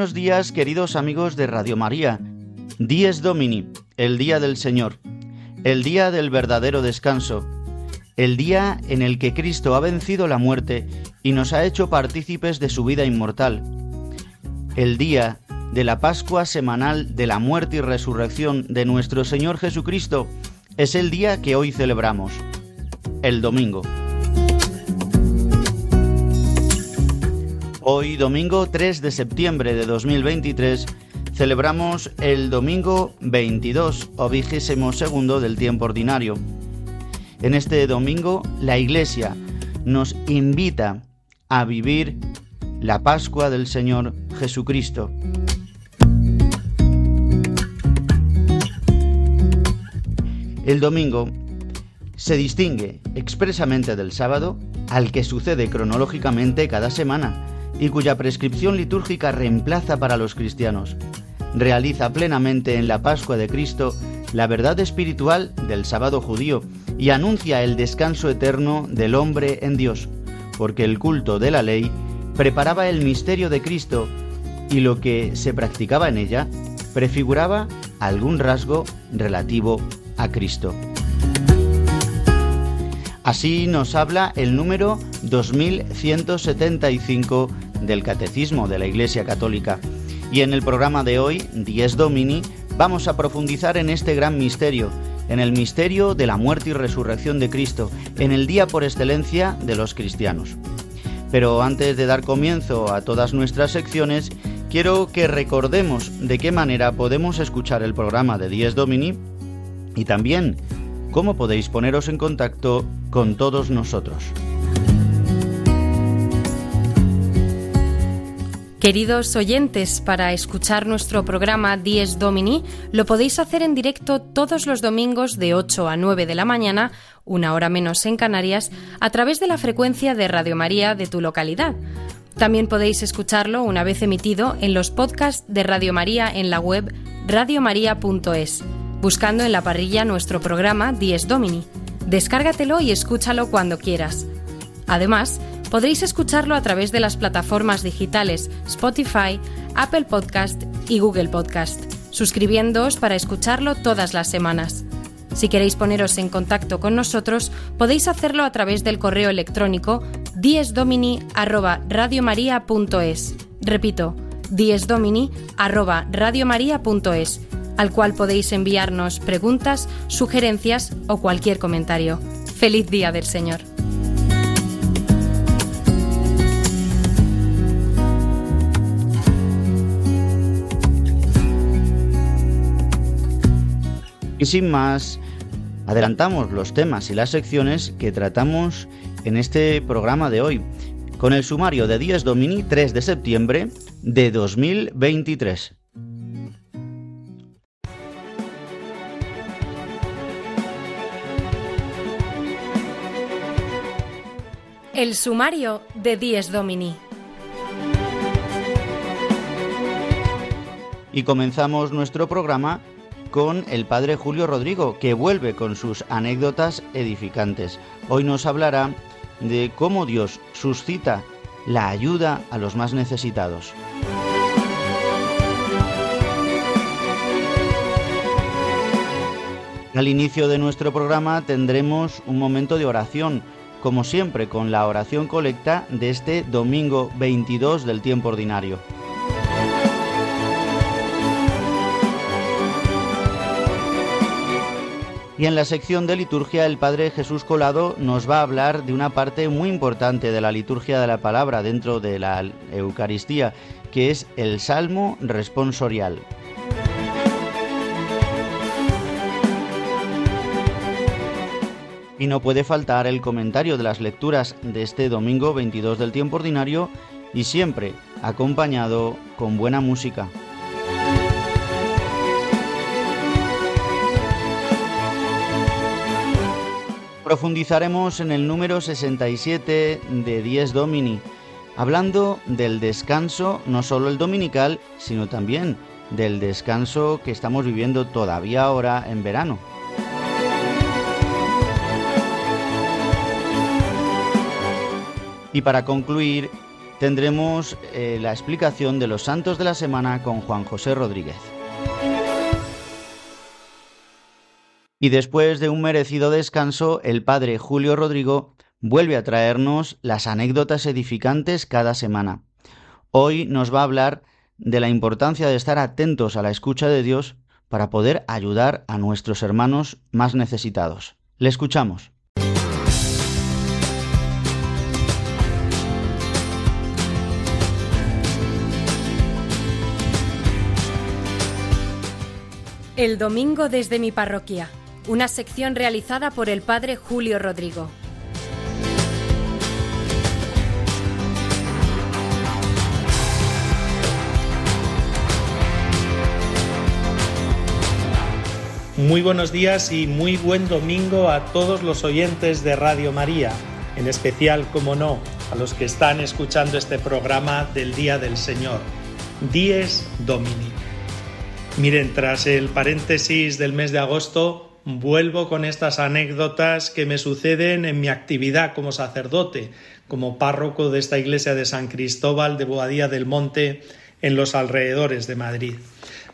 Buenos días, queridos amigos de Radio María. Dies Domini, el día del Señor, el día del verdadero descanso, el día en el que Cristo ha vencido la muerte y nos ha hecho partícipes de su vida inmortal, el día de la Pascua semanal de la muerte y resurrección de nuestro Señor Jesucristo, es el día que hoy celebramos, el domingo. Hoy, domingo 3 de septiembre de 2023, celebramos el domingo 22 o vigésimo segundo del tiempo ordinario. En este domingo, la Iglesia nos invita a vivir la Pascua del Señor Jesucristo. El domingo se distingue expresamente del sábado, al que sucede cronológicamente cada semana, y cuya prescripción litúrgica reemplaza para los cristianos. Realiza plenamente en la Pascua de Cristo la verdad espiritual del sábado judío y anuncia el descanso eterno del hombre en Dios, porque el culto de la ley preparaba el misterio de Cristo y lo que se practicaba en ella prefiguraba algún rasgo relativo a Cristo. Así nos habla el número 2175 del Catecismo de la Iglesia Católica. Y en el programa de hoy, Dies Domini, vamos a profundizar en este gran misterio, en el misterio de la muerte y resurrección de Cristo, en el día por excelencia de los cristianos. Pero antes de dar comienzo a todas nuestras secciones, quiero que recordemos de qué manera podemos escuchar el programa de Dies Domini y también cómo podéis poneros en contacto con todos nosotros. Queridos oyentes, para escuchar nuestro programa Dies Domini lo podéis hacer en directo todos los domingos de 8 a 9 de la mañana, una hora menos en Canarias, a través de la frecuencia de Radio María de tu localidad. También podéis escucharlo una vez emitido en los podcasts de Radio María en la web radiomaria.es, buscando en la parrilla nuestro programa Dies Domini. Descárgatelo y escúchalo cuando quieras. Además, podréis escucharlo a través de las plataformas digitales Spotify, Apple Podcast y Google Podcast, suscribiéndoos para escucharlo todas las semanas. Si queréis poneros en contacto con nosotros, podéis hacerlo a través del correo electrónico diesdomini@radiomaria.es. Repito, diesdomini@radiomaria.es, al cual podéis enviarnos preguntas, sugerencias o cualquier comentario. Feliz día del Señor. Y sin más, adelantamos los temas y las secciones que tratamos en este programa de hoy, con el sumario de Días Domini 3 de septiembre de 2023. El sumario de Dies Domini. Y comenzamos nuestro programa con el padre Julio Rodrigo, que vuelve con sus anécdotas edificantes. Hoy nos hablará de cómo Dios suscita la ayuda a los más necesitados. Al inicio de nuestro programa tendremos un momento de oración, como siempre con la oración colecta de este domingo 22 del tiempo ordinario. Y en la sección de liturgia el Padre Jesús Colado nos va a hablar de una parte muy importante de la liturgia de la palabra dentro de la Eucaristía, que es el Salmo responsorial. Y no puede faltar el comentario de las lecturas de este domingo 22 del tiempo ordinario y siempre acompañado con buena música. Profundizaremos en el número 67 de Dies Domini, hablando del descanso, no solo el dominical, sino también del descanso que estamos viviendo todavía ahora en verano. Y para concluir, tendremos eh, la explicación de los santos de la semana con Juan José Rodríguez. Y después de un merecido descanso, el padre Julio Rodrigo vuelve a traernos las anécdotas edificantes cada semana. Hoy nos va a hablar de la importancia de estar atentos a la escucha de Dios para poder ayudar a nuestros hermanos más necesitados. Le escuchamos. El domingo desde mi parroquia una sección realizada por el padre Julio Rodrigo. Muy buenos días y muy buen domingo a todos los oyentes de Radio María, en especial, como no, a los que están escuchando este programa del Día del Señor, Dies Domini. Miren, tras el paréntesis del mes de agosto, vuelvo con estas anécdotas que me suceden en mi actividad como sacerdote, como párroco de esta iglesia de San Cristóbal de Boadía del Monte en los alrededores de Madrid.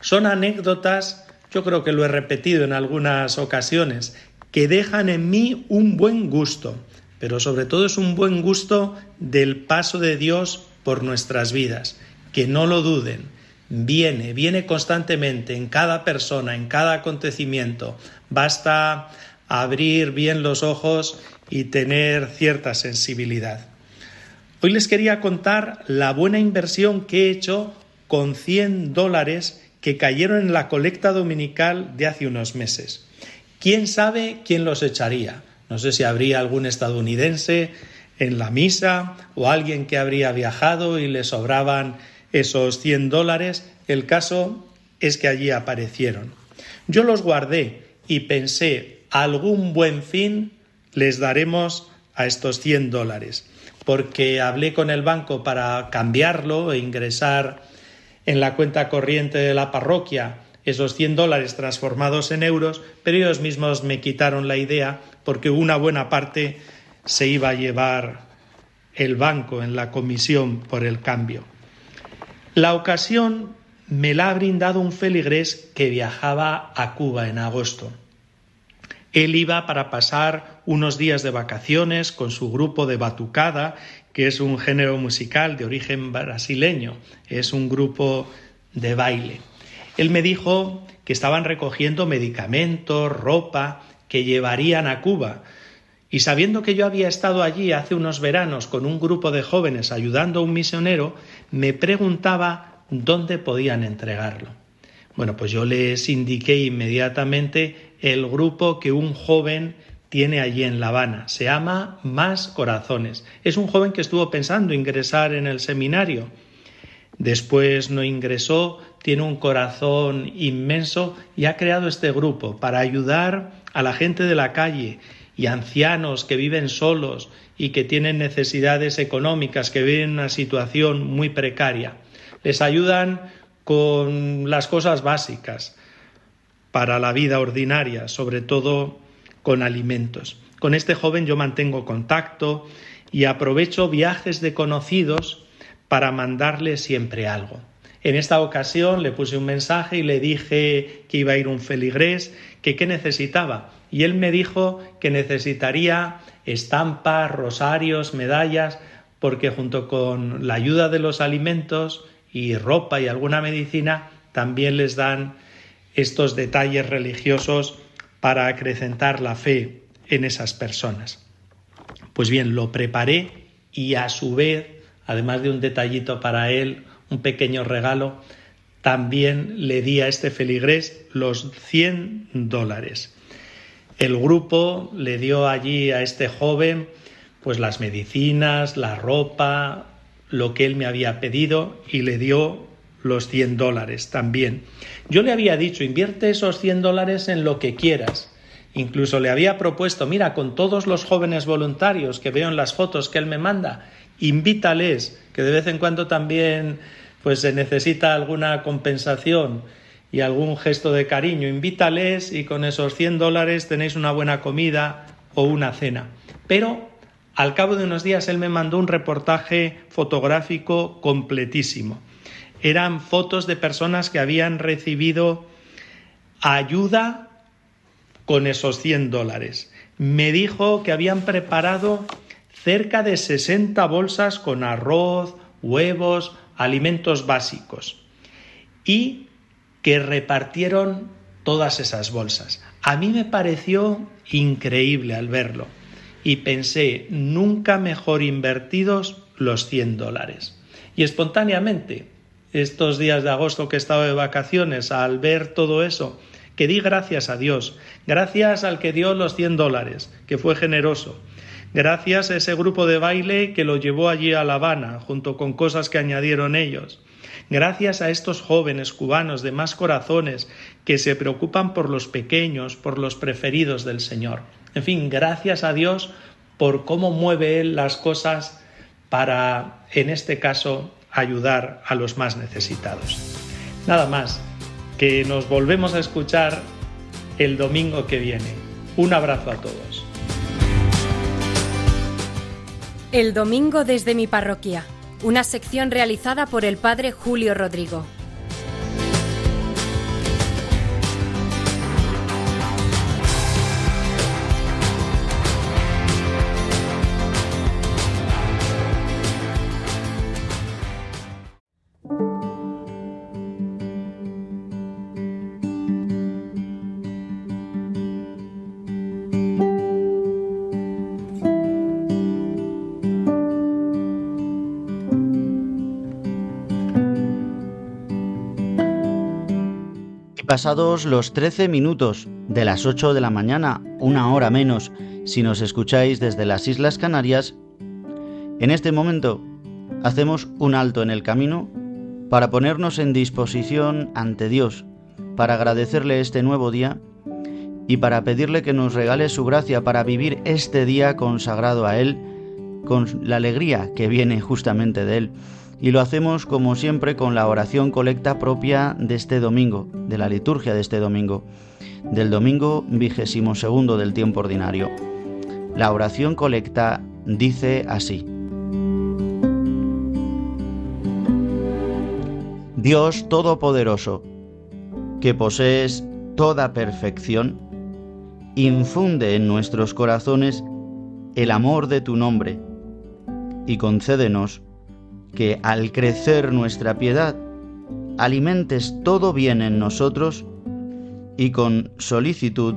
Son anécdotas, yo creo que lo he repetido en algunas ocasiones, que dejan en mí un buen gusto, pero sobre todo es un buen gusto del paso de Dios por nuestras vidas. Que no lo duden, viene, viene constantemente en cada persona, en cada acontecimiento. Basta abrir bien los ojos y tener cierta sensibilidad. Hoy les quería contar la buena inversión que he hecho con 100 dólares que cayeron en la colecta dominical de hace unos meses. ¿Quién sabe quién los echaría? No sé si habría algún estadounidense en la misa o alguien que habría viajado y le sobraban esos 100 dólares. El caso es que allí aparecieron. Yo los guardé y pensé, algún buen fin les daremos a estos 100 dólares, porque hablé con el banco para cambiarlo e ingresar en la cuenta corriente de la parroquia esos 100 dólares transformados en euros, pero ellos mismos me quitaron la idea porque una buena parte se iba a llevar el banco en la comisión por el cambio. La ocasión me la ha brindado un feligrés que viajaba a Cuba en agosto. Él iba para pasar unos días de vacaciones con su grupo de batucada, que es un género musical de origen brasileño, es un grupo de baile. Él me dijo que estaban recogiendo medicamentos, ropa que llevarían a Cuba, y sabiendo que yo había estado allí hace unos veranos con un grupo de jóvenes ayudando a un misionero, me preguntaba dónde podían entregarlo. Bueno, pues yo les indiqué inmediatamente el grupo que un joven tiene allí en La Habana. Se llama Más Corazones. Es un joven que estuvo pensando ingresar en el seminario. Después no ingresó, tiene un corazón inmenso y ha creado este grupo para ayudar a la gente de la calle y ancianos que viven solos y que tienen necesidades económicas, que viven en una situación muy precaria. Les ayudan con las cosas básicas para la vida ordinaria, sobre todo con alimentos. Con este joven yo mantengo contacto y aprovecho viajes de conocidos para mandarle siempre algo. En esta ocasión le puse un mensaje y le dije que iba a ir un feligrés, que qué necesitaba. Y él me dijo que necesitaría estampas, rosarios, medallas, porque junto con la ayuda de los alimentos y ropa y alguna medicina, también les dan estos detalles religiosos para acrecentar la fe en esas personas. Pues bien, lo preparé y a su vez, además de un detallito para él, un pequeño regalo, también le di a este feligrés los 100 dólares. El grupo le dio allí a este joven pues las medicinas, la ropa, lo que él me había pedido y le dio los 100 dólares también. Yo le había dicho, invierte esos 100 dólares en lo que quieras. Incluso le había propuesto, mira, con todos los jóvenes voluntarios que veo en las fotos que él me manda, invítales, que de vez en cuando también pues se necesita alguna compensación y algún gesto de cariño, invítales y con esos 100 dólares tenéis una buena comida o una cena. Pero al cabo de unos días él me mandó un reportaje fotográfico completísimo. Eran fotos de personas que habían recibido ayuda con esos 100 dólares. Me dijo que habían preparado cerca de 60 bolsas con arroz, huevos, alimentos básicos y que repartieron todas esas bolsas. A mí me pareció increíble al verlo y pensé, nunca mejor invertidos los 100 dólares. Y espontáneamente, estos días de agosto que he estado de vacaciones, al ver todo eso, que di gracias a Dios, gracias al que dio los 100 dólares, que fue generoso, gracias a ese grupo de baile que lo llevó allí a La Habana, junto con cosas que añadieron ellos, gracias a estos jóvenes cubanos de más corazones que se preocupan por los pequeños, por los preferidos del Señor. En fin, gracias a Dios por cómo mueve Él las cosas para, en este caso, ayudar a los más necesitados. Nada más, que nos volvemos a escuchar el domingo que viene. Un abrazo a todos. El domingo desde mi parroquia, una sección realizada por el padre Julio Rodrigo. Pasados los 13 minutos de las 8 de la mañana, una hora menos si nos escucháis desde las Islas Canarias, en este momento hacemos un alto en el camino para ponernos en disposición ante Dios, para agradecerle este nuevo día y para pedirle que nos regale su gracia para vivir este día consagrado a Él con la alegría que viene justamente de Él y lo hacemos como siempre con la oración colecta propia de este domingo, de la liturgia de este domingo, del domingo vigésimo segundo del tiempo ordinario. La oración colecta dice así. Dios Todopoderoso, que posees toda perfección, infunde en nuestros corazones el amor de tu nombre y concédenos que al crecer nuestra piedad, alimentes todo bien en nosotros y con solicitud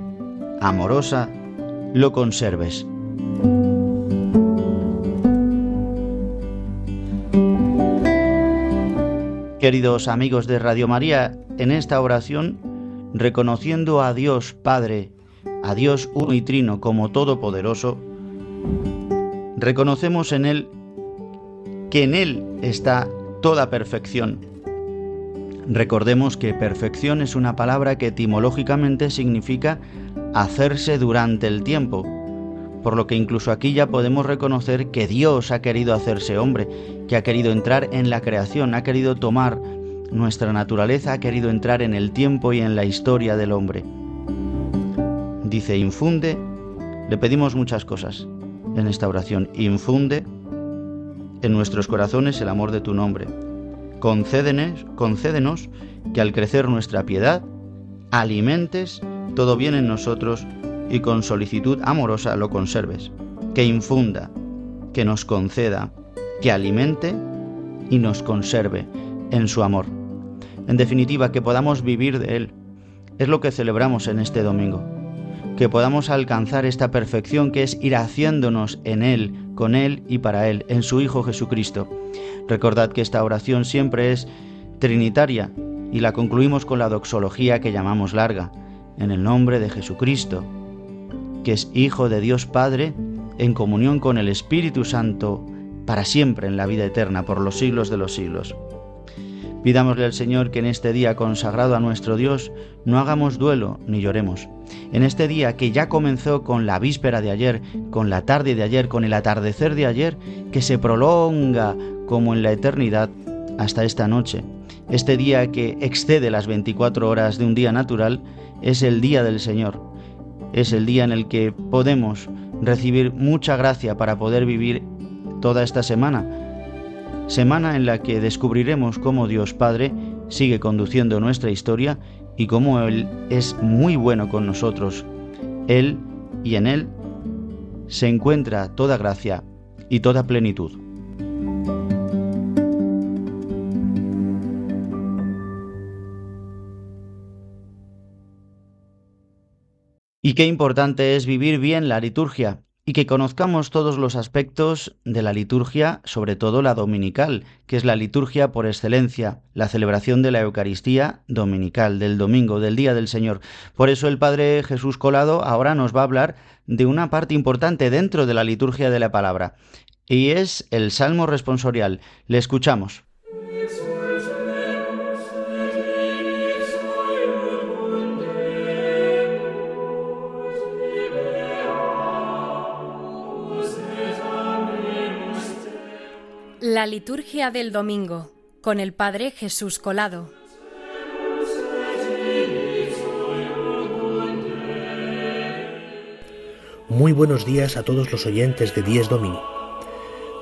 amorosa lo conserves. Queridos amigos de Radio María, en esta oración, reconociendo a Dios Padre, a Dios uno y trino como todopoderoso, reconocemos en Él que en Él está toda perfección. Recordemos que perfección es una palabra que etimológicamente significa hacerse durante el tiempo, por lo que incluso aquí ya podemos reconocer que Dios ha querido hacerse hombre, que ha querido entrar en la creación, ha querido tomar nuestra naturaleza, ha querido entrar en el tiempo y en la historia del hombre. Dice, infunde, le pedimos muchas cosas en esta oración, infunde en nuestros corazones el amor de tu nombre. concédenos, concédenos que al crecer nuestra piedad, alimentes todo bien en nosotros y con solicitud amorosa lo conserves, que infunda, que nos conceda, que alimente y nos conserve en su amor. En definitiva, que podamos vivir de Él. Es lo que celebramos en este domingo. Que podamos alcanzar esta perfección que es ir haciéndonos en Él, con Él y para Él, en su Hijo Jesucristo. Recordad que esta oración siempre es trinitaria y la concluimos con la doxología que llamamos larga, en el nombre de Jesucristo, que es Hijo de Dios Padre, en comunión con el Espíritu Santo, para siempre en la vida eterna, por los siglos de los siglos. Pidámosle al Señor que en este día consagrado a nuestro Dios no hagamos duelo ni lloremos. En este día que ya comenzó con la víspera de ayer, con la tarde de ayer, con el atardecer de ayer, que se prolonga como en la eternidad hasta esta noche. Este día que excede las 24 horas de un día natural es el día del Señor. Es el día en el que podemos recibir mucha gracia para poder vivir toda esta semana. Semana en la que descubriremos cómo Dios Padre sigue conduciendo nuestra historia y cómo Él es muy bueno con nosotros. Él y en Él se encuentra toda gracia y toda plenitud. Y qué importante es vivir bien la liturgia y que conozcamos todos los aspectos de la liturgia, sobre todo la dominical, que es la liturgia por excelencia, la celebración de la Eucaristía dominical, del domingo, del Día del Señor. Por eso el Padre Jesús Colado ahora nos va a hablar de una parte importante dentro de la liturgia de la palabra, y es el Salmo responsorial. Le escuchamos. La liturgia del domingo con el Padre Jesús Colado. Muy buenos días a todos los oyentes de Dies Domini.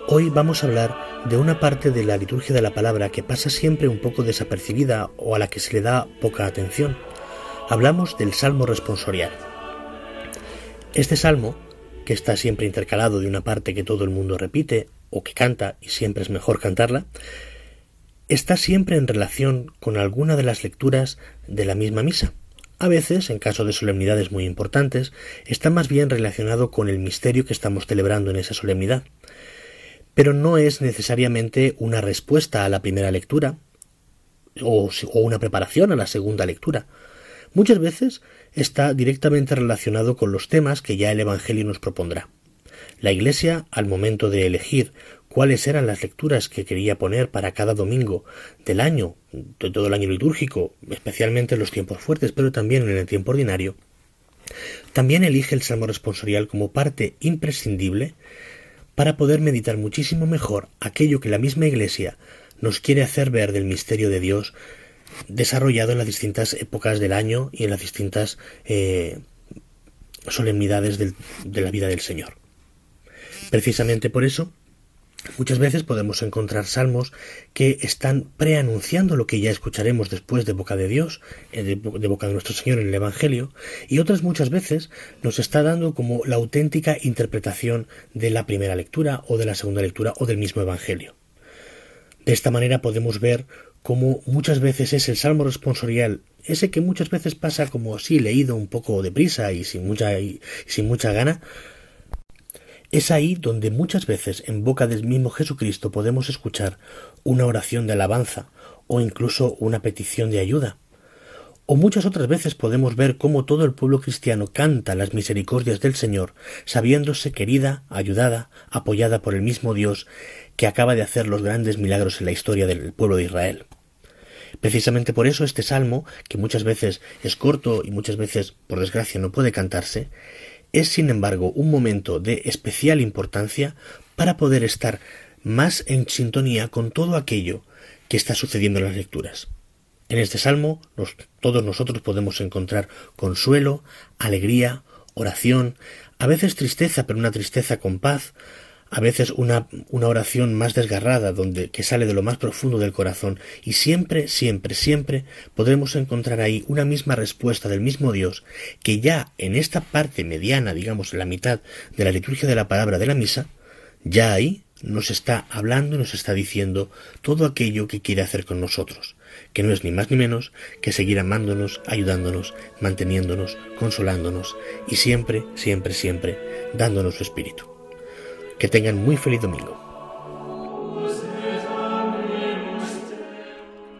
Hoy vamos a hablar de una parte de la liturgia de la palabra que pasa siempre un poco desapercibida o a la que se le da poca atención. Hablamos del Salmo responsorial. Este salmo, que está siempre intercalado de una parte que todo el mundo repite o que canta, y siempre es mejor cantarla, está siempre en relación con alguna de las lecturas de la misma misa. A veces, en caso de solemnidades muy importantes, está más bien relacionado con el misterio que estamos celebrando en esa solemnidad. Pero no es necesariamente una respuesta a la primera lectura o, o una preparación a la segunda lectura. Muchas veces está directamente relacionado con los temas que ya el Evangelio nos propondrá. La Iglesia, al momento de elegir cuáles eran las lecturas que quería poner para cada domingo del año, de todo el año litúrgico, especialmente en los tiempos fuertes, pero también en el tiempo ordinario, también elige el Salmo responsorial como parte imprescindible para poder meditar muchísimo mejor aquello que la misma Iglesia nos quiere hacer ver del misterio de Dios desarrollado en las distintas épocas del año y en las distintas eh, solemnidades de la vida del Señor. Precisamente por eso, muchas veces podemos encontrar salmos que están preanunciando lo que ya escucharemos después de boca de Dios, eh, de, boca de nuestro Señor en el Evangelio, y otras muchas veces nos está dando como la auténtica interpretación de la primera lectura o de la segunda lectura o del mismo Evangelio. De esta manera podemos ver cómo muchas veces es el salmo responsorial, ese que muchas veces pasa como así leído un poco deprisa y sin mucha, y sin mucha gana, es ahí donde muchas veces en boca del mismo Jesucristo podemos escuchar una oración de alabanza o incluso una petición de ayuda. O muchas otras veces podemos ver cómo todo el pueblo cristiano canta las misericordias del Señor, sabiéndose querida, ayudada, apoyada por el mismo Dios que acaba de hacer los grandes milagros en la historia del pueblo de Israel. Precisamente por eso este salmo, que muchas veces es corto y muchas veces, por desgracia, no puede cantarse, es sin embargo un momento de especial importancia para poder estar más en sintonía con todo aquello que está sucediendo en las lecturas. En este salmo todos nosotros podemos encontrar consuelo, alegría, oración, a veces tristeza, pero una tristeza con paz, a veces una, una oración más desgarrada, donde, que sale de lo más profundo del corazón, y siempre, siempre, siempre podremos encontrar ahí una misma respuesta del mismo Dios, que ya en esta parte mediana, digamos, la mitad de la liturgia de la palabra de la misa, ya ahí nos está hablando y nos está diciendo todo aquello que quiere hacer con nosotros, que no es ni más ni menos que seguir amándonos, ayudándonos, manteniéndonos, consolándonos y siempre, siempre, siempre dándonos su espíritu. Que tengan muy feliz domingo.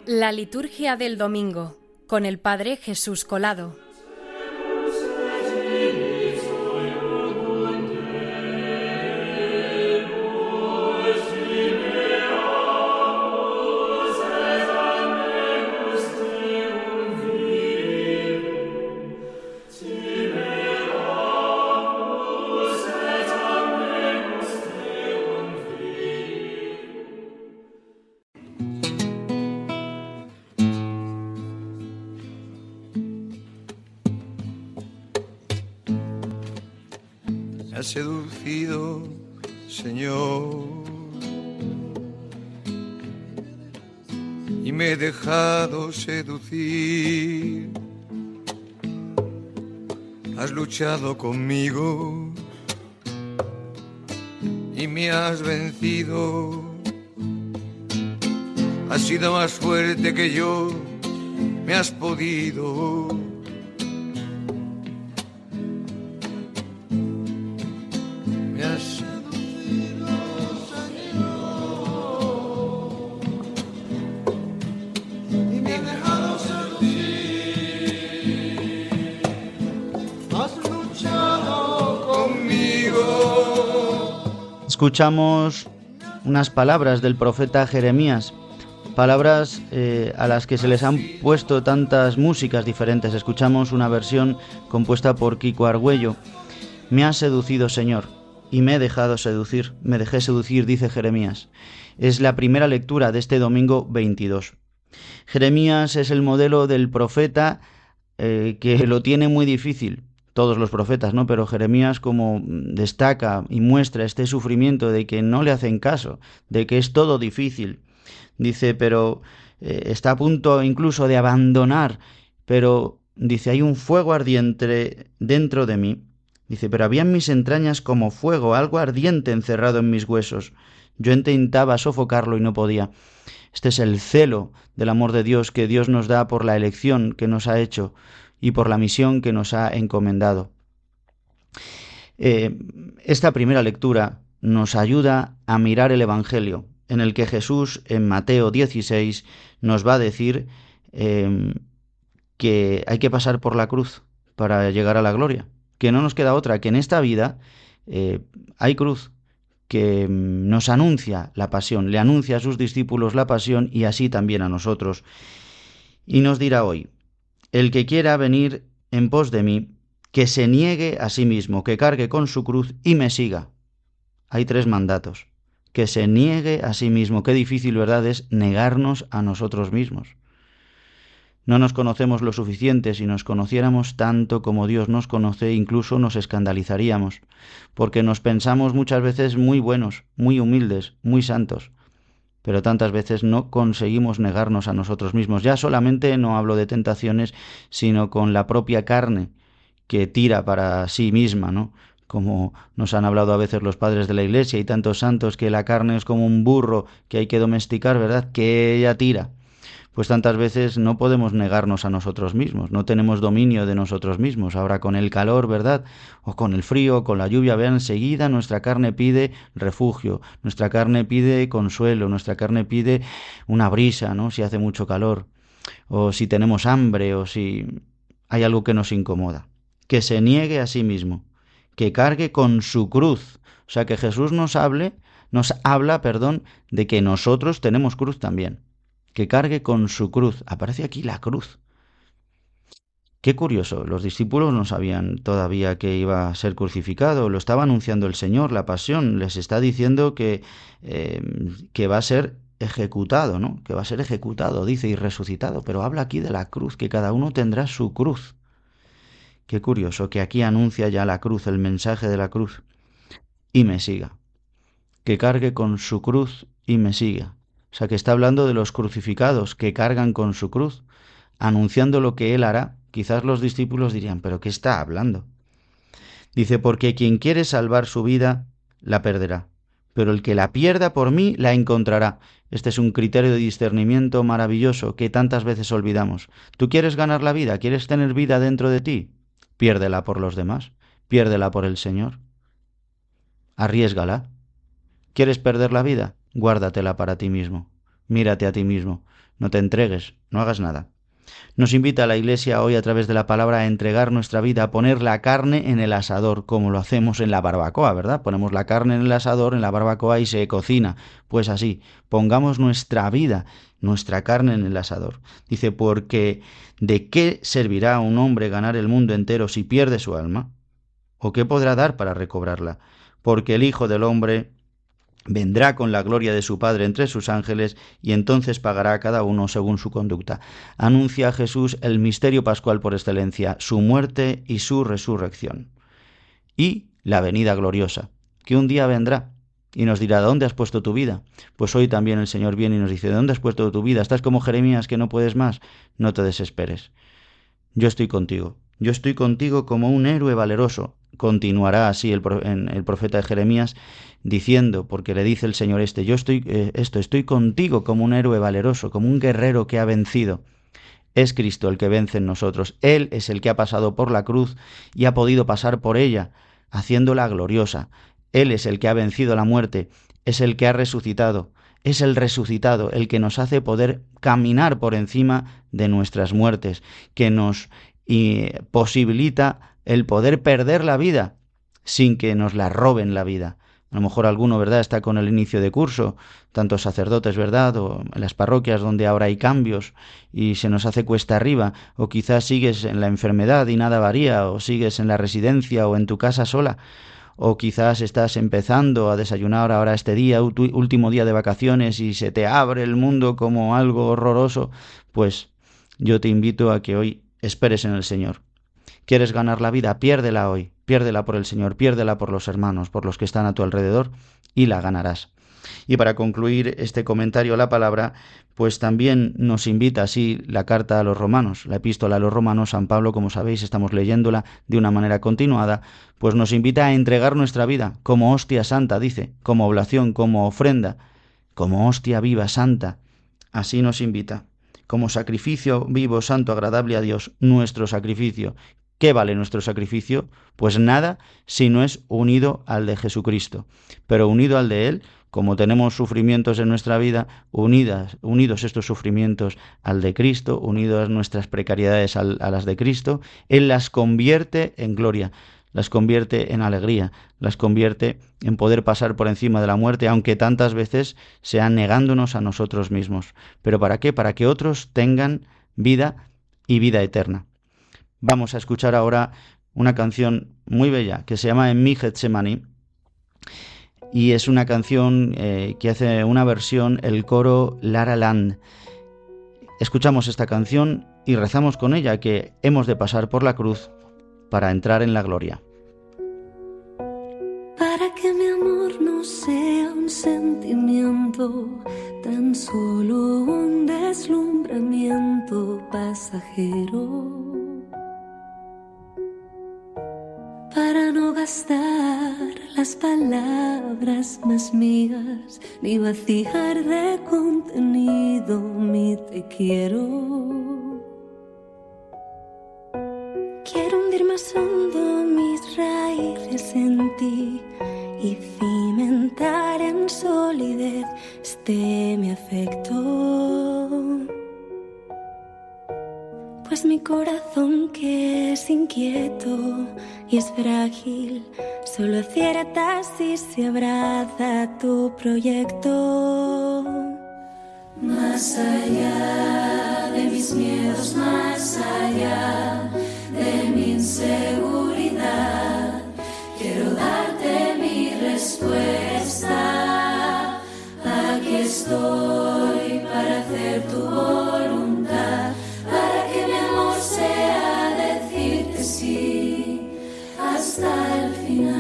La liturgia del domingo con el Padre Jesús Colado. Luchado conmigo y me has vencido. Has sido más fuerte que yo, me has podido escuchamos unas palabras del profeta Jeremías, palabras eh, a las que se les han puesto tantas músicas diferentes. Escuchamos una versión compuesta por Kiko Argüello. Me ha seducido, Señor, y me he dejado seducir. Me dejé seducir, dice Jeremías. Es la primera lectura de este domingo 22. Jeremías es el modelo del profeta eh, que lo tiene muy difícil todos los profetas, ¿no? Pero Jeremías como destaca y muestra este sufrimiento de que no le hacen caso, de que es todo difícil. Dice, pero eh, está a punto incluso de abandonar, pero dice, hay un fuego ardiente dentro de mí. Dice, pero había en mis entrañas como fuego, algo ardiente encerrado en mis huesos. Yo intentaba sofocarlo y no podía. Este es el celo del amor de Dios que Dios nos da por la elección que nos ha hecho y por la misión que nos ha encomendado. Eh, esta primera lectura nos ayuda a mirar el Evangelio, en el que Jesús en Mateo 16 nos va a decir em, que hay que pasar por la cruz para llegar a la gloria, que no nos queda otra, que en esta vida eh, hay cruz, que em, nos anuncia la pasión, le anuncia a sus discípulos la pasión y así también a nosotros. Y nos dirá hoy, el que quiera venir en pos de mí, que se niegue a sí mismo, que cargue con su cruz y me siga. Hay tres mandatos. Que se niegue a sí mismo. Qué difícil, ¿verdad?, es negarnos a nosotros mismos. No nos conocemos lo suficiente, si nos conociéramos tanto como Dios nos conoce, incluso nos escandalizaríamos, porque nos pensamos muchas veces muy buenos, muy humildes, muy santos, pero tantas veces no conseguimos negarnos a nosotros mismos. Ya solamente no hablo de tentaciones, sino con la propia carne que tira para sí misma, ¿no? Como nos han hablado a veces los padres de la Iglesia y tantos santos que la carne es como un burro que hay que domesticar, ¿verdad? Que ella tira pues tantas veces no podemos negarnos a nosotros mismos, no tenemos dominio de nosotros mismos. Ahora con el calor, ¿verdad? O con el frío, con la lluvia, vean, enseguida nuestra carne pide refugio, nuestra carne pide consuelo, nuestra carne pide una brisa, ¿no? Si hace mucho calor, o si tenemos hambre, o si hay algo que nos incomoda. Que se niegue a sí mismo, que cargue con su cruz. O sea, que Jesús nos hable, nos habla, perdón, de que nosotros tenemos cruz también que cargue con su cruz. Aparece aquí la cruz. Qué curioso, los discípulos no sabían todavía que iba a ser crucificado, lo estaba anunciando el Señor, la pasión, les está diciendo que, eh, que va a ser ejecutado, ¿no? Que va a ser ejecutado, dice, y resucitado, pero habla aquí de la cruz, que cada uno tendrá su cruz. Qué curioso que aquí anuncia ya la cruz, el mensaje de la cruz. Y me siga. que cargue con su cruz y me siga. O sea que está hablando de los crucificados que cargan con su cruz, anunciando lo que Él hará. Quizás los discípulos dirían, pero ¿qué está hablando? Dice, porque quien quiere salvar su vida, la perderá, pero el que la pierda por mí, la encontrará. Este es un criterio de discernimiento maravilloso que tantas veces olvidamos. ¿Tú quieres ganar la vida? ¿Quieres tener vida dentro de ti? Piérdela por los demás, piérdela por el Señor. Arriesgala. ¿Quieres perder la vida? Guárdatela para ti mismo. Mírate a ti mismo. No te entregues, no hagas nada. Nos invita la Iglesia hoy a través de la palabra a entregar nuestra vida, a poner la carne en el asador, como lo hacemos en la barbacoa, ¿verdad? Ponemos la carne en el asador, en la barbacoa y se cocina. Pues así, pongamos nuestra vida, nuestra carne en el asador. Dice, porque ¿de qué servirá a un hombre ganar el mundo entero si pierde su alma? ¿O qué podrá dar para recobrarla? Porque el Hijo del Hombre vendrá con la gloria de su Padre entre sus ángeles y entonces pagará a cada uno según su conducta. Anuncia a Jesús el misterio pascual por excelencia, su muerte y su resurrección. Y la venida gloriosa, que un día vendrá y nos dirá, ¿dónde has puesto tu vida? Pues hoy también el Señor viene y nos dice, ¿dónde has puesto tu vida? ¿Estás como Jeremías que no puedes más? No te desesperes. Yo estoy contigo. Yo estoy contigo como un héroe valeroso. Continuará así el, profeta de Jeremías diciendo, porque le dice el Señor este, yo estoy, eh, esto, estoy contigo como un héroe valeroso, como un guerrero que ha vencido. Es Cristo el que vence en nosotros. Él es el que ha pasado por la cruz y ha podido pasar por ella, haciéndola gloriosa. Él es el que ha vencido la muerte, es el que ha resucitado, es el resucitado, el que nos hace poder caminar por encima de nuestras muertes, que nos posibilita el poder perder la vida sin que nos la roben la vida. A lo mejor alguno, ¿verdad?, está con el inicio de curso, tantos sacerdotes, ¿verdad?, o en las parroquias donde ahora hay cambios y se nos hace cuesta arriba, o quizás sigues en la enfermedad y nada varía, o sigues en la residencia o en tu casa sola, o quizás estás empezando a desayunar ahora este día, último día de vacaciones y se te abre el mundo como algo horroroso, pues yo te invito a que hoy esperes en el Señor. ¿Quieres ganar la vida? Piérdela hoy, piérdela por el Señor, piérdela por los hermanos, por los que están a tu alrededor, y la ganarás. Y para concluir este comentario a la palabra, pues también nos invita así la carta a los romanos, la epístola a los romanos, San Pablo, como sabéis, estamos leyéndola de una manera continuada, pues nos invita a entregar nuestra vida como hostia santa, dice, como oblación, como ofrenda, como hostia viva, santa. Así nos invita como sacrificio vivo, santo, agradable a Dios, nuestro sacrificio, ¿Qué vale nuestro sacrificio? Pues nada si no es unido al de Jesucristo. Pero unido al de Él, como tenemos sufrimientos en nuestra vida, unidos estos sufrimientos al de Cristo, unidos nuestras precariedades a las de Cristo, Él las convierte en gloria, las convierte en alegría, las convierte en poder pasar por encima de la muerte, aunque tantas veces sean negándonos a nosotros mismos. ¿Pero para qué? Para que otros tengan vida y vida eterna. Vamos a escuchar ahora una canción muy bella que se llama En mi Getsemani y es una canción eh, que hace una versión el coro Lara Land. Escuchamos esta canción y rezamos con ella que hemos de pasar por la cruz para entrar en la gloria. Para que mi amor no sea un sentimiento, tan solo un deslumbramiento pasajero para no gastar las palabras más mías ni vaciar de contenido mi te quiero. Quiero hundir más hondo mis raíces en ti y cimentar en solidez este mi afecto pues mi corazón que es inquieto y es frágil, solo acierta si se abraza tu proyecto. Más allá de mis miedos, más allá de mi inseguridad, quiero darte mi respuesta. Aquí estoy para hacer tu voluntad hasta el final.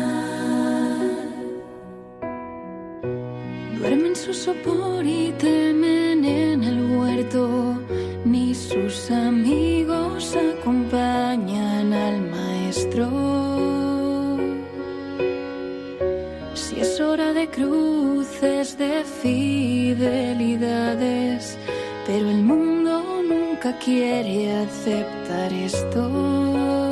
Duermen su sopor y temen en el huerto, ni sus amigos acompañan al maestro. Si es hora de cruces, de fidelidades, pero el mundo nunca quiere aceptar esto.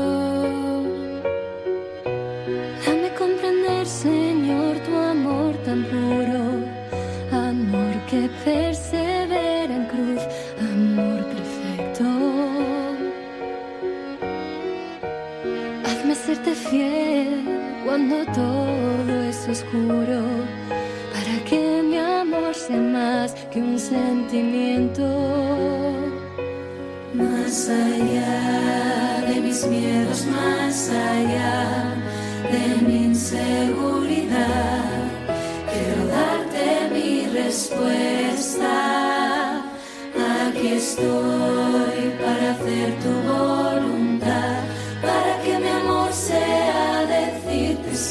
Cuando todo es oscuro, para que mi amor sea más que un sentimiento. Más allá de mis miedos, más allá de mi inseguridad, quiero darte mi respuesta. Aquí estoy para hacer tu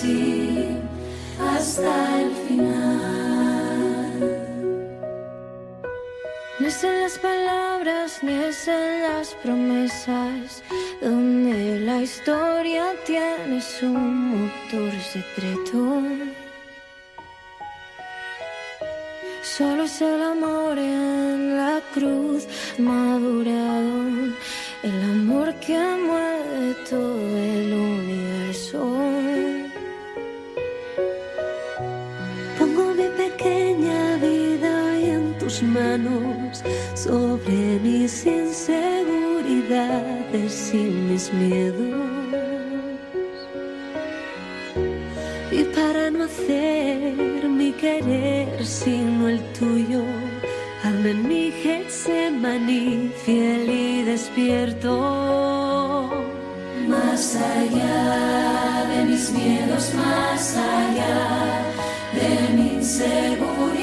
decirte sí hasta el final. No es en las palabras ni es en las promesas donde la historia tiene su motor secreto. Solo es el amor en la cruz madurado, el amor que mueve todo el universo. Manos, sobre mis inseguridades y mis miedos. Y para no hacer mi querer sino el tuyo, hazme en mi Getsemaní fiel y despierto. Más allá de mis miedos, más allá de mi inseguridad,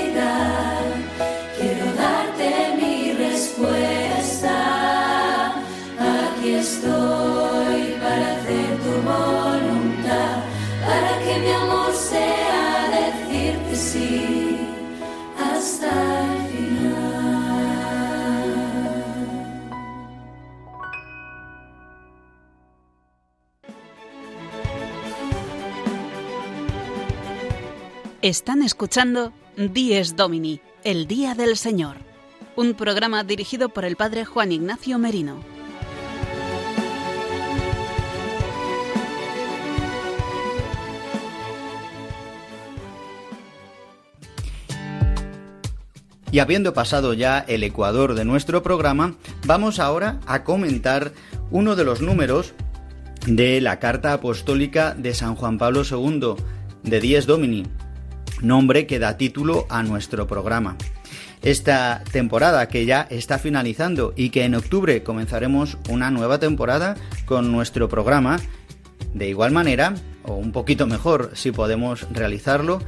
sí hasta el final. Están escuchando Dies Domini, el Día del Señor, un programa dirigido por el Padre Juan Ignacio Merino. Y habiendo pasado ya el ecuador de nuestro programa, vamos ahora a comentar uno de los números de la Carta Apostólica de San Juan Pablo II, de Dies Domini, nombre que da título a nuestro programa. Esta temporada que ya está finalizando y que en octubre comenzaremos una nueva temporada con nuestro programa, de igual manera, o un poquito mejor si podemos realizarlo,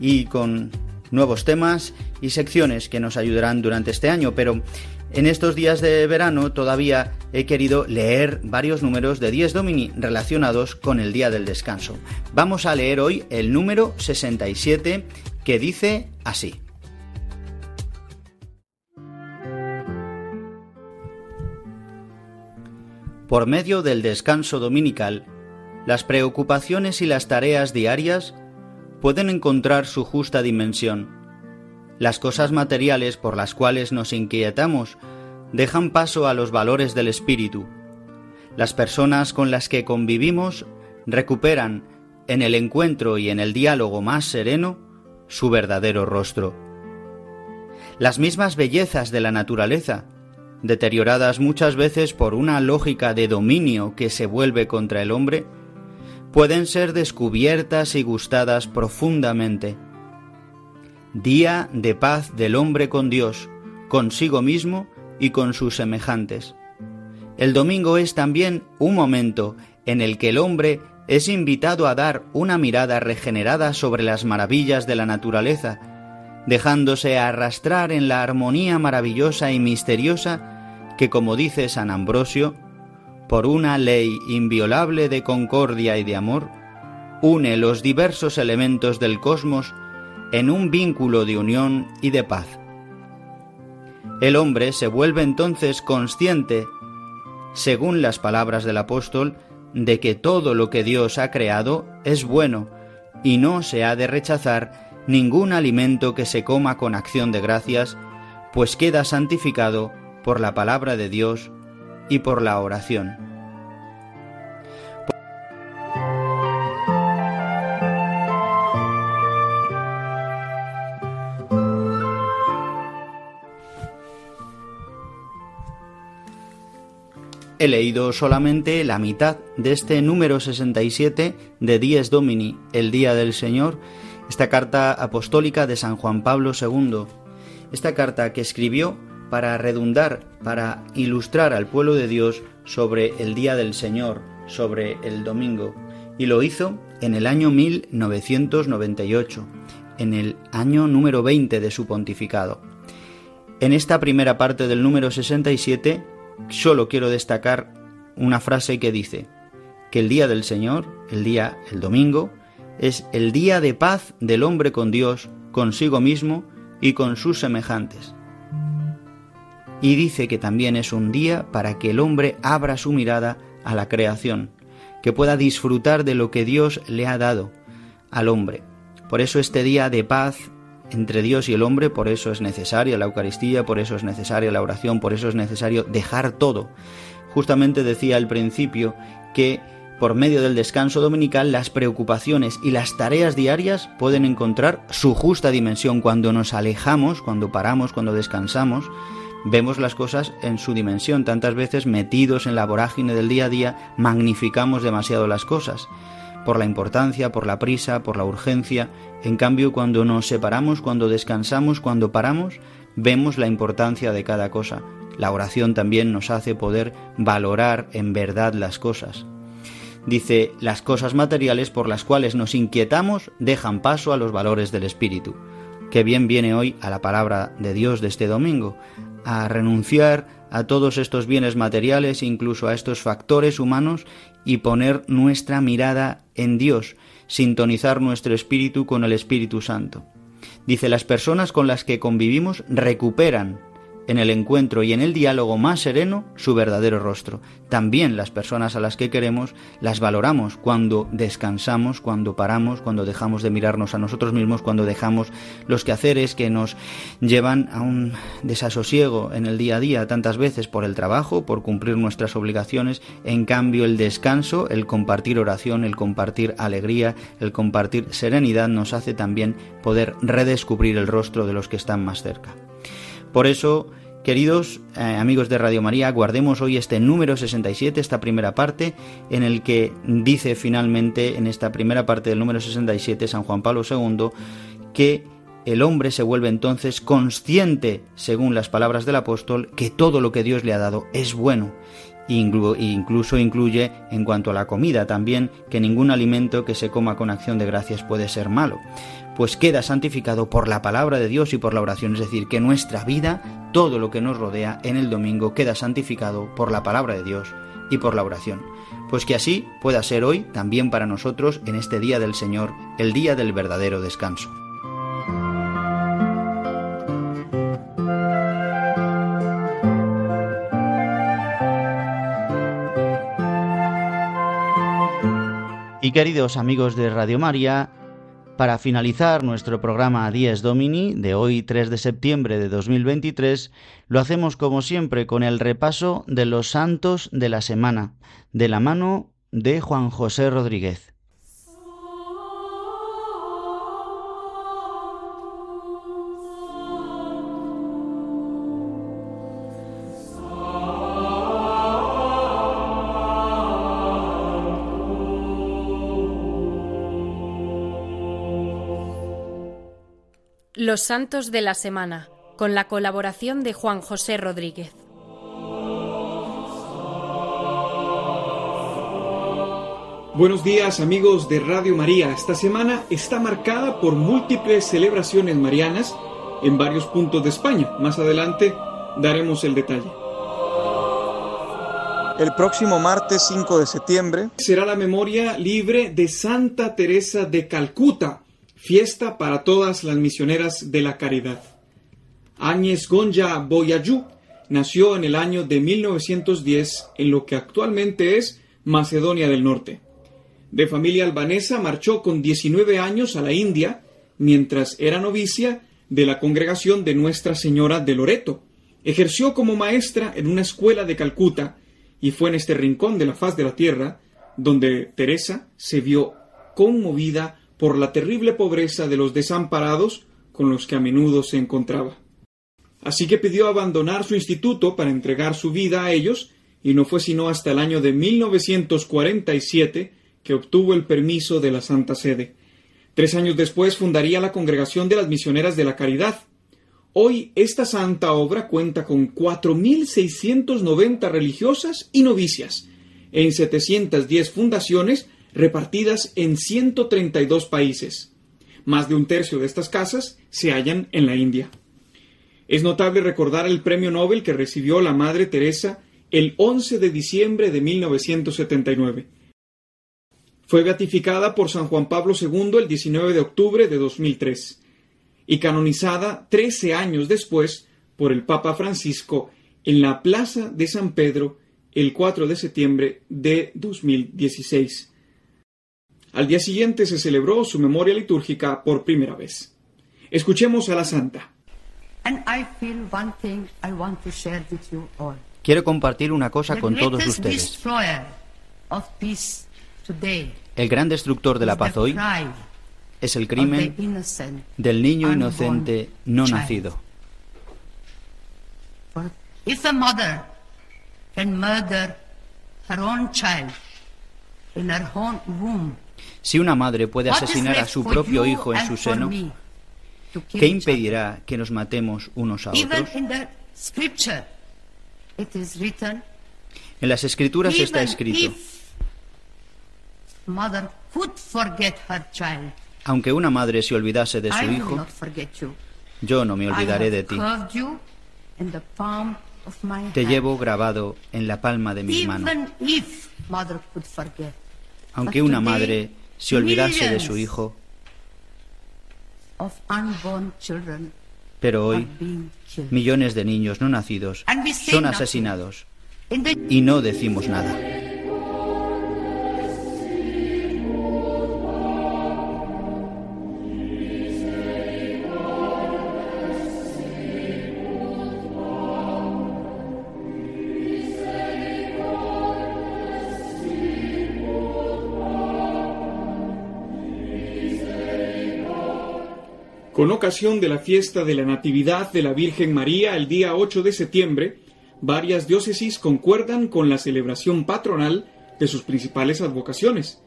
y con nuevos temas y secciones que nos ayudarán durante este año, pero en estos días de verano todavía he querido leer varios números de 10 Domini relacionados con el día del descanso. Vamos a leer hoy el número 67 que dice así. Por medio del descanso dominical, las preocupaciones y las tareas diarias pueden encontrar su justa dimensión. Las cosas materiales por las cuales nos inquietamos dejan paso a los valores del espíritu. Las personas con las que convivimos recuperan, en el encuentro y en el diálogo más sereno, su verdadero rostro. Las mismas bellezas de la naturaleza, deterioradas muchas veces por una lógica de dominio que se vuelve contra el hombre, pueden ser descubiertas y gustadas profundamente. Día de paz del hombre con Dios, consigo mismo y con sus semejantes. El domingo es también un momento en el que el hombre es invitado a dar una mirada regenerada sobre las maravillas de la naturaleza, dejándose arrastrar en la armonía maravillosa y misteriosa que, como dice San Ambrosio, por una ley inviolable de concordia y de amor, une los diversos elementos del cosmos en un vínculo de unión y de paz. El hombre se vuelve entonces consciente, según las palabras del apóstol, de que todo lo que Dios ha creado es bueno y no se ha de rechazar ningún alimento que se coma con acción de gracias, pues queda santificado por la palabra de Dios y por la oración. He leído solamente la mitad de este número 67 de Dies Domini, el Día del Señor, esta carta apostólica de San Juan Pablo II. Esta carta que escribió para redundar, para ilustrar al pueblo de Dios sobre el Día del Señor, sobre el domingo. Y lo hizo en el año 1998, en el año número 20 de su pontificado. En esta primera parte del número 67 solo quiero destacar una frase que dice que el día del Señor, el día, el domingo, es el día de paz del hombre con Dios, consigo mismo y con sus semejantes. Y dice que también es un día para que el hombre abra su mirada a la creación, que pueda disfrutar de lo que Dios le ha dado al hombre. Por eso este día de paz entre Dios y el hombre, por eso es necesaria la Eucaristía, por eso es necesaria la oración, por eso es necesario dejar todo. Justamente decía al principio que por medio del descanso dominical las preocupaciones y las tareas diarias pueden encontrar su justa dimensión cuando nos alejamos, cuando paramos, cuando descansamos, vemos las cosas en su dimensión. Tantas veces metidos en la vorágine del día a día, magnificamos demasiado las cosas por la importancia, por la prisa, por la urgencia. En cambio, cuando nos separamos, cuando descansamos, cuando paramos, vemos la importancia de cada cosa. La oración también nos hace poder valorar en verdad las cosas. Dice, las cosas materiales por las cuales nos inquietamos dejan paso a los valores del espíritu. Que bien viene hoy a la palabra de Dios de este domingo, a renunciar a todos estos bienes materiales, incluso a estos factores humanos, y poner nuestra mirada en Dios, sintonizar nuestro espíritu con el Espíritu Santo. Dice, las personas con las que convivimos recuperan en el encuentro y en el diálogo más sereno su verdadero rostro. También las personas a las que queremos las valoramos cuando descansamos, cuando paramos, cuando dejamos de mirarnos a nosotros mismos, cuando dejamos los quehaceres que nos llevan a un desasosiego en el día a día tantas veces por el trabajo, por cumplir nuestras obligaciones. En cambio, el descanso, el compartir oración, el compartir alegría, el compartir serenidad nos hace también poder redescubrir el rostro de los que están más cerca. Por eso, queridos eh, amigos de Radio María, guardemos hoy este número 67, esta primera parte, en el que dice finalmente, en esta primera parte del número 67, San Juan Pablo II, que el hombre se vuelve entonces consciente, según las palabras del apóstol, que todo lo que Dios le ha dado es bueno. Incluso incluye, en cuanto a la comida también, que ningún alimento que se coma con acción de gracias puede ser malo pues queda santificado por la palabra de Dios y por la oración, es decir, que nuestra vida, todo lo que nos rodea en el domingo, queda santificado por la palabra de Dios y por la oración. Pues que así pueda ser hoy también para nosotros en este día del Señor, el día del verdadero descanso. Y queridos amigos de Radio María, para finalizar nuestro programa Dies Domini de hoy 3 de septiembre de 2023, lo hacemos como siempre con el repaso de los santos de la semana, de la mano de Juan José Rodríguez. Los Santos de la Semana, con la colaboración de Juan José Rodríguez. Buenos días amigos de Radio María. Esta semana está marcada por múltiples celebraciones marianas en varios puntos de España. Más adelante daremos el detalle. El próximo martes 5 de septiembre será la memoria libre de Santa Teresa de Calcuta, fiesta para todas las misioneras de la caridad. Áñez Gonja Boyayú nació en el año de 1910 en lo que actualmente es Macedonia del Norte. De familia albanesa, marchó con 19 años a la India mientras era novicia de la congregación de Nuestra Señora de Loreto. Ejerció como maestra en una escuela de Calcuta y fue en este rincón de la faz de la tierra donde Teresa se vio conmovida por la terrible pobreza de los desamparados con los que a menudo se encontraba. Así que pidió abandonar su instituto para entregar su vida a ellos, y no fue sino hasta el año de 1947 que obtuvo el permiso de la Santa Sede. Tres años después fundaría la Congregación de las Misioneras de la Caridad. Hoy esta santa obra cuenta con 4.690 religiosas y novicias, en 710 fundaciones repartidas en 132 países. Más de un tercio de estas casas se hallan en la India. Es notable recordar el premio Nobel que recibió la Madre Teresa el 11 de diciembre de 1979. Fue beatificada por San Juan Pablo II el 19 de octubre de 2003 y canonizada 13 años después por el Papa Francisco en la Plaza de San Pedro el 4 de septiembre de 2016. Al día siguiente se celebró su memoria litúrgica por primera vez. Escuchemos a la Santa. Quiero compartir una cosa con todos ustedes. El gran destructor de la paz hoy es el crimen del niño inocente no nacido. Si una madre puede asesinar a su propio hijo en su seno, ¿qué impedirá que nos matemos unos a otros? En las escrituras está escrito, aunque una madre se olvidase de su hijo, yo no me olvidaré de ti. Te llevo grabado en la palma de mis manos. Aunque una madre se olvidase de su hijo, pero hoy millones de niños no nacidos son asesinados. Y no decimos nada. Con ocasión de la fiesta de la Natividad de la Virgen María el día 8 de septiembre, varias diócesis concuerdan con la celebración patronal de sus principales advocaciones.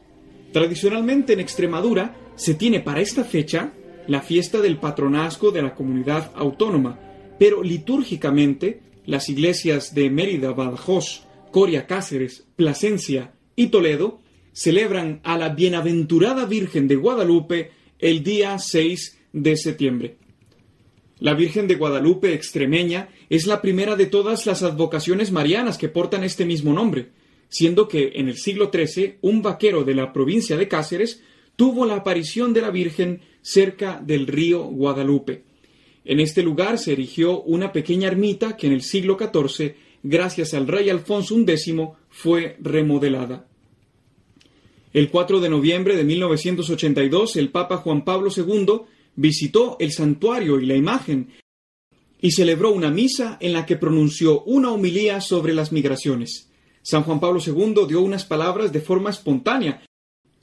Tradicionalmente en Extremadura se tiene para esta fecha la fiesta del patronazgo de la comunidad autónoma, pero litúrgicamente las iglesias de Mérida, Badajoz, Coria Cáceres, Plasencia y Toledo celebran a la Bienaventurada Virgen de Guadalupe el día 6 de septiembre. La Virgen de Guadalupe extremeña es la primera de todas las advocaciones marianas que portan este mismo nombre, siendo que en el siglo XIII un vaquero de la provincia de Cáceres tuvo la aparición de la Virgen cerca del río Guadalupe. En este lugar se erigió una pequeña ermita que en el siglo XIV, gracias al rey Alfonso X, fue remodelada. El 4 de noviembre de 1982, el Papa Juan Pablo II visitó el santuario y la imagen y celebró una misa en la que pronunció una homilía sobre las migraciones. San Juan Pablo II dio unas palabras de forma espontánea,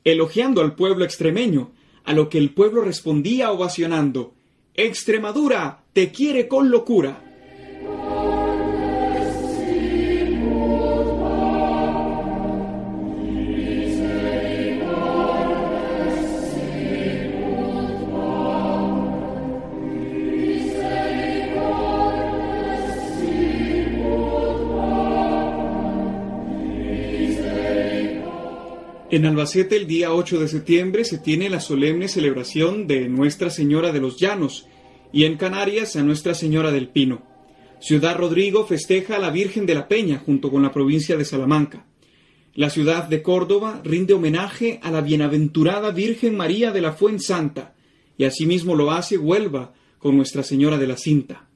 elogiando al pueblo extremeño, a lo que el pueblo respondía ovacionando Extremadura te quiere con locura. En Albacete el día 8 de septiembre se tiene la solemne celebración de Nuestra Señora de los Llanos y en Canarias a Nuestra Señora del Pino. Ciudad Rodrigo festeja a la Virgen de la Peña junto con la provincia de Salamanca. La ciudad de Córdoba rinde homenaje a la bienaventurada Virgen María de la Santa y asimismo lo hace Huelva con Nuestra Señora de la Cinta.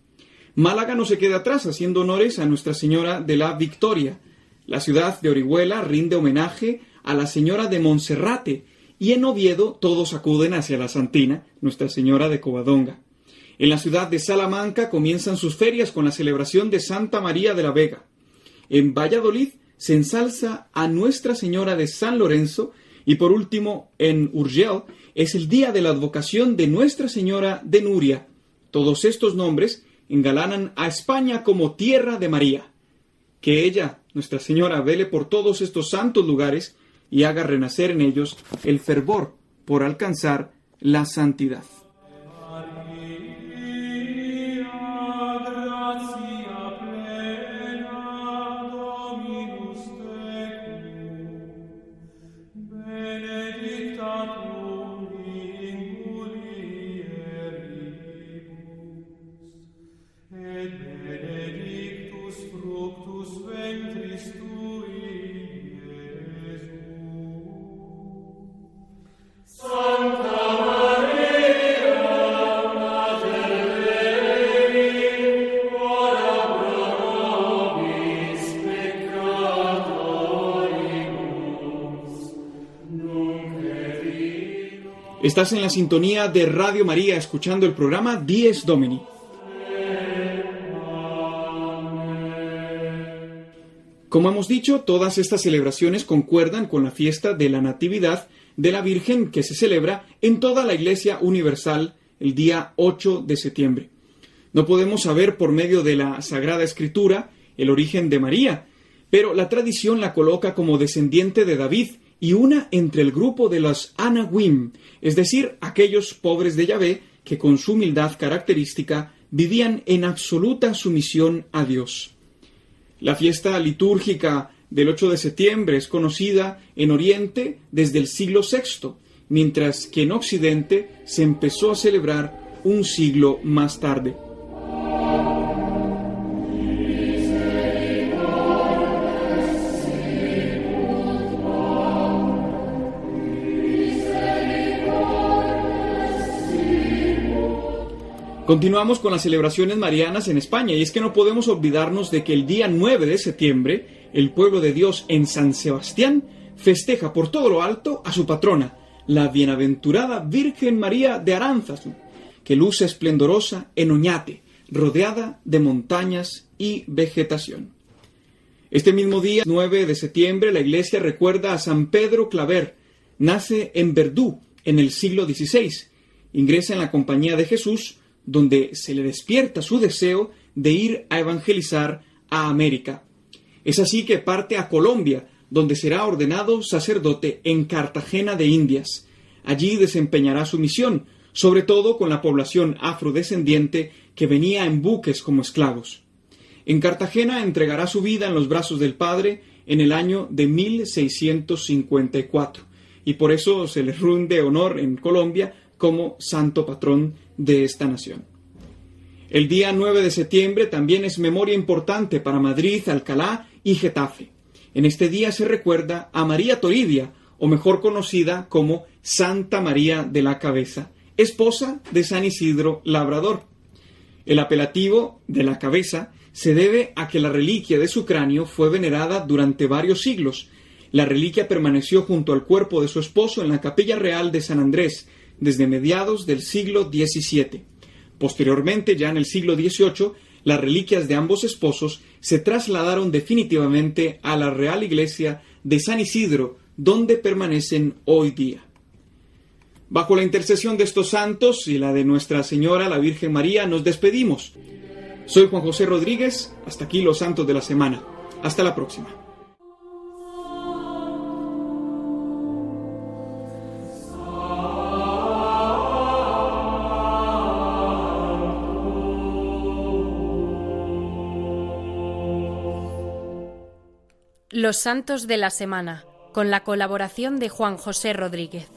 Málaga no se queda atrás haciendo honores a Nuestra Señora de la Victoria. La ciudad de Orihuela rinde homenaje a la Señora de Monserrate y en Oviedo todos acuden hacia la Santina, Nuestra Señora de Covadonga. En la ciudad de Salamanca comienzan sus ferias con la celebración de Santa María de la Vega. En Valladolid se ensalza a Nuestra Señora de San Lorenzo y por último en Urgel es el día de la advocación de Nuestra Señora de Nuria. Todos estos nombres engalanan a España como tierra de María. Que ella, Nuestra Señora, vele por todos estos santos lugares y haga renacer en ellos el fervor por alcanzar la santidad. Estás en la sintonía de Radio María escuchando el programa Dies Domini. Como hemos dicho, todas estas celebraciones concuerdan con la fiesta de la Natividad de la Virgen que se celebra en toda la Iglesia Universal el día 8 de septiembre. No podemos saber por medio de la Sagrada Escritura el origen de María, pero la tradición la coloca como descendiente de David y una entre el grupo de los Anawim, es decir, aquellos pobres de Yahvé que con su humildad característica vivían en absoluta sumisión a Dios. La fiesta litúrgica del 8 de septiembre es conocida en Oriente desde el siglo VI, mientras que en Occidente se empezó a celebrar un siglo más tarde. Continuamos con las celebraciones marianas en España y es que no podemos olvidarnos de que el día 9 de septiembre el pueblo de Dios en San Sebastián festeja por todo lo alto a su patrona, la bienaventurada Virgen María de Aránzazu, que luce esplendorosa en Oñate, rodeada de montañas y vegetación. Este mismo día, 9 de septiembre, la iglesia recuerda a San Pedro Claver. Nace en Verdú en el siglo XVI. Ingresa en la compañía de Jesús donde se le despierta su deseo de ir a evangelizar a América. Es así que parte a Colombia, donde será ordenado sacerdote en Cartagena de Indias. Allí desempeñará su misión, sobre todo con la población afrodescendiente que venía en buques como esclavos. En Cartagena entregará su vida en los brazos del Padre en el año de 1654, y por eso se le runde honor en Colombia como santo patrón de esta nación. El día 9 de septiembre también es memoria importante para Madrid, Alcalá y Getafe. En este día se recuerda a María Toribia, o mejor conocida como Santa María de la Cabeza, esposa de San Isidro Labrador. El apelativo de la cabeza se debe a que la reliquia de su cráneo fue venerada durante varios siglos. La reliquia permaneció junto al cuerpo de su esposo en la capilla real de San Andrés, desde mediados del siglo XVII. Posteriormente, ya en el siglo XVIII, las reliquias de ambos esposos se trasladaron definitivamente a la Real Iglesia de San Isidro, donde permanecen hoy día. Bajo la intercesión de estos santos y la de Nuestra Señora, la Virgen María, nos despedimos. Soy Juan José Rodríguez, hasta aquí los santos de la semana. Hasta la próxima. Los Santos de la Semana, con la colaboración de Juan José Rodríguez.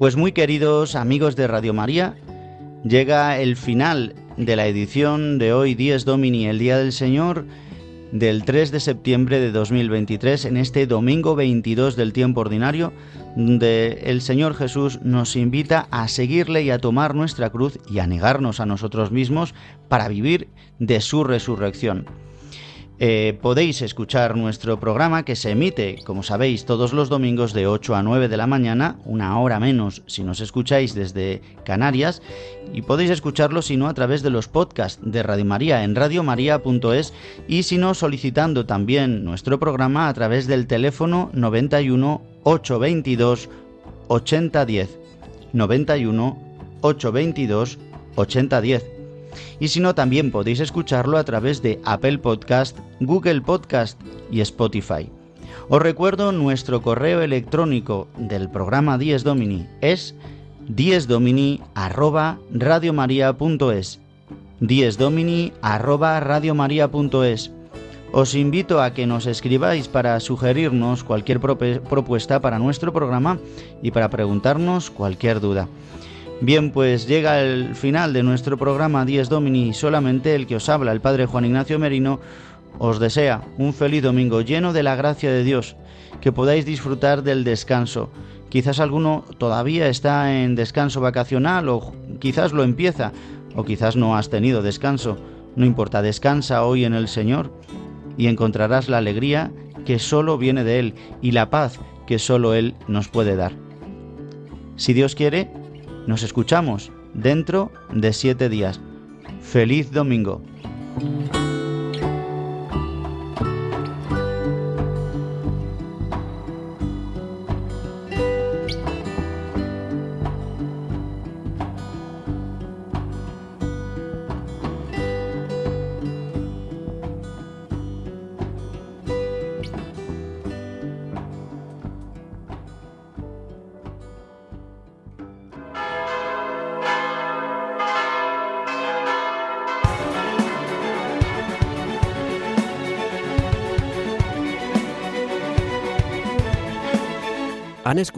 Pues muy queridos amigos de Radio María, llega el final de la edición de hoy, 10 Domini, el Día del Señor, del 3 de septiembre de 2023, en este domingo 22 del tiempo ordinario, donde el Señor Jesús nos invita a seguirle y a tomar nuestra cruz y a negarnos a nosotros mismos para vivir de su resurrección. Eh, podéis escuchar nuestro programa que se emite, como sabéis, todos los domingos de 8 a 9 de la mañana, una hora menos si nos escucháis desde Canarias, y podéis escucharlo si no a través de los podcasts de Radio María en radiomaria.es y si no solicitando también nuestro programa a través del teléfono 91 822 8010. 91 822 8010 y si no también podéis escucharlo a través de Apple Podcast, Google Podcast y Spotify. Os recuerdo nuestro correo electrónico del programa Dies Domini es diesdomini@radiomaria.es. diesdomini@radiomaria.es. Os invito a que nos escribáis para sugerirnos cualquier propuesta para nuestro programa y para preguntarnos cualquier duda. Bien, pues llega el final de nuestro programa Dies Domini. Solamente el que os habla, el Padre Juan Ignacio Merino, os desea un feliz domingo lleno de la gracia de Dios, que podáis disfrutar del descanso. Quizás alguno todavía está en descanso vacacional o quizás lo empieza o quizás no has tenido descanso. No importa, descansa hoy en el Señor y encontrarás la alegría que solo viene de Él y la paz que solo Él nos puede dar. Si Dios quiere, nos escuchamos dentro de siete días. Feliz domingo.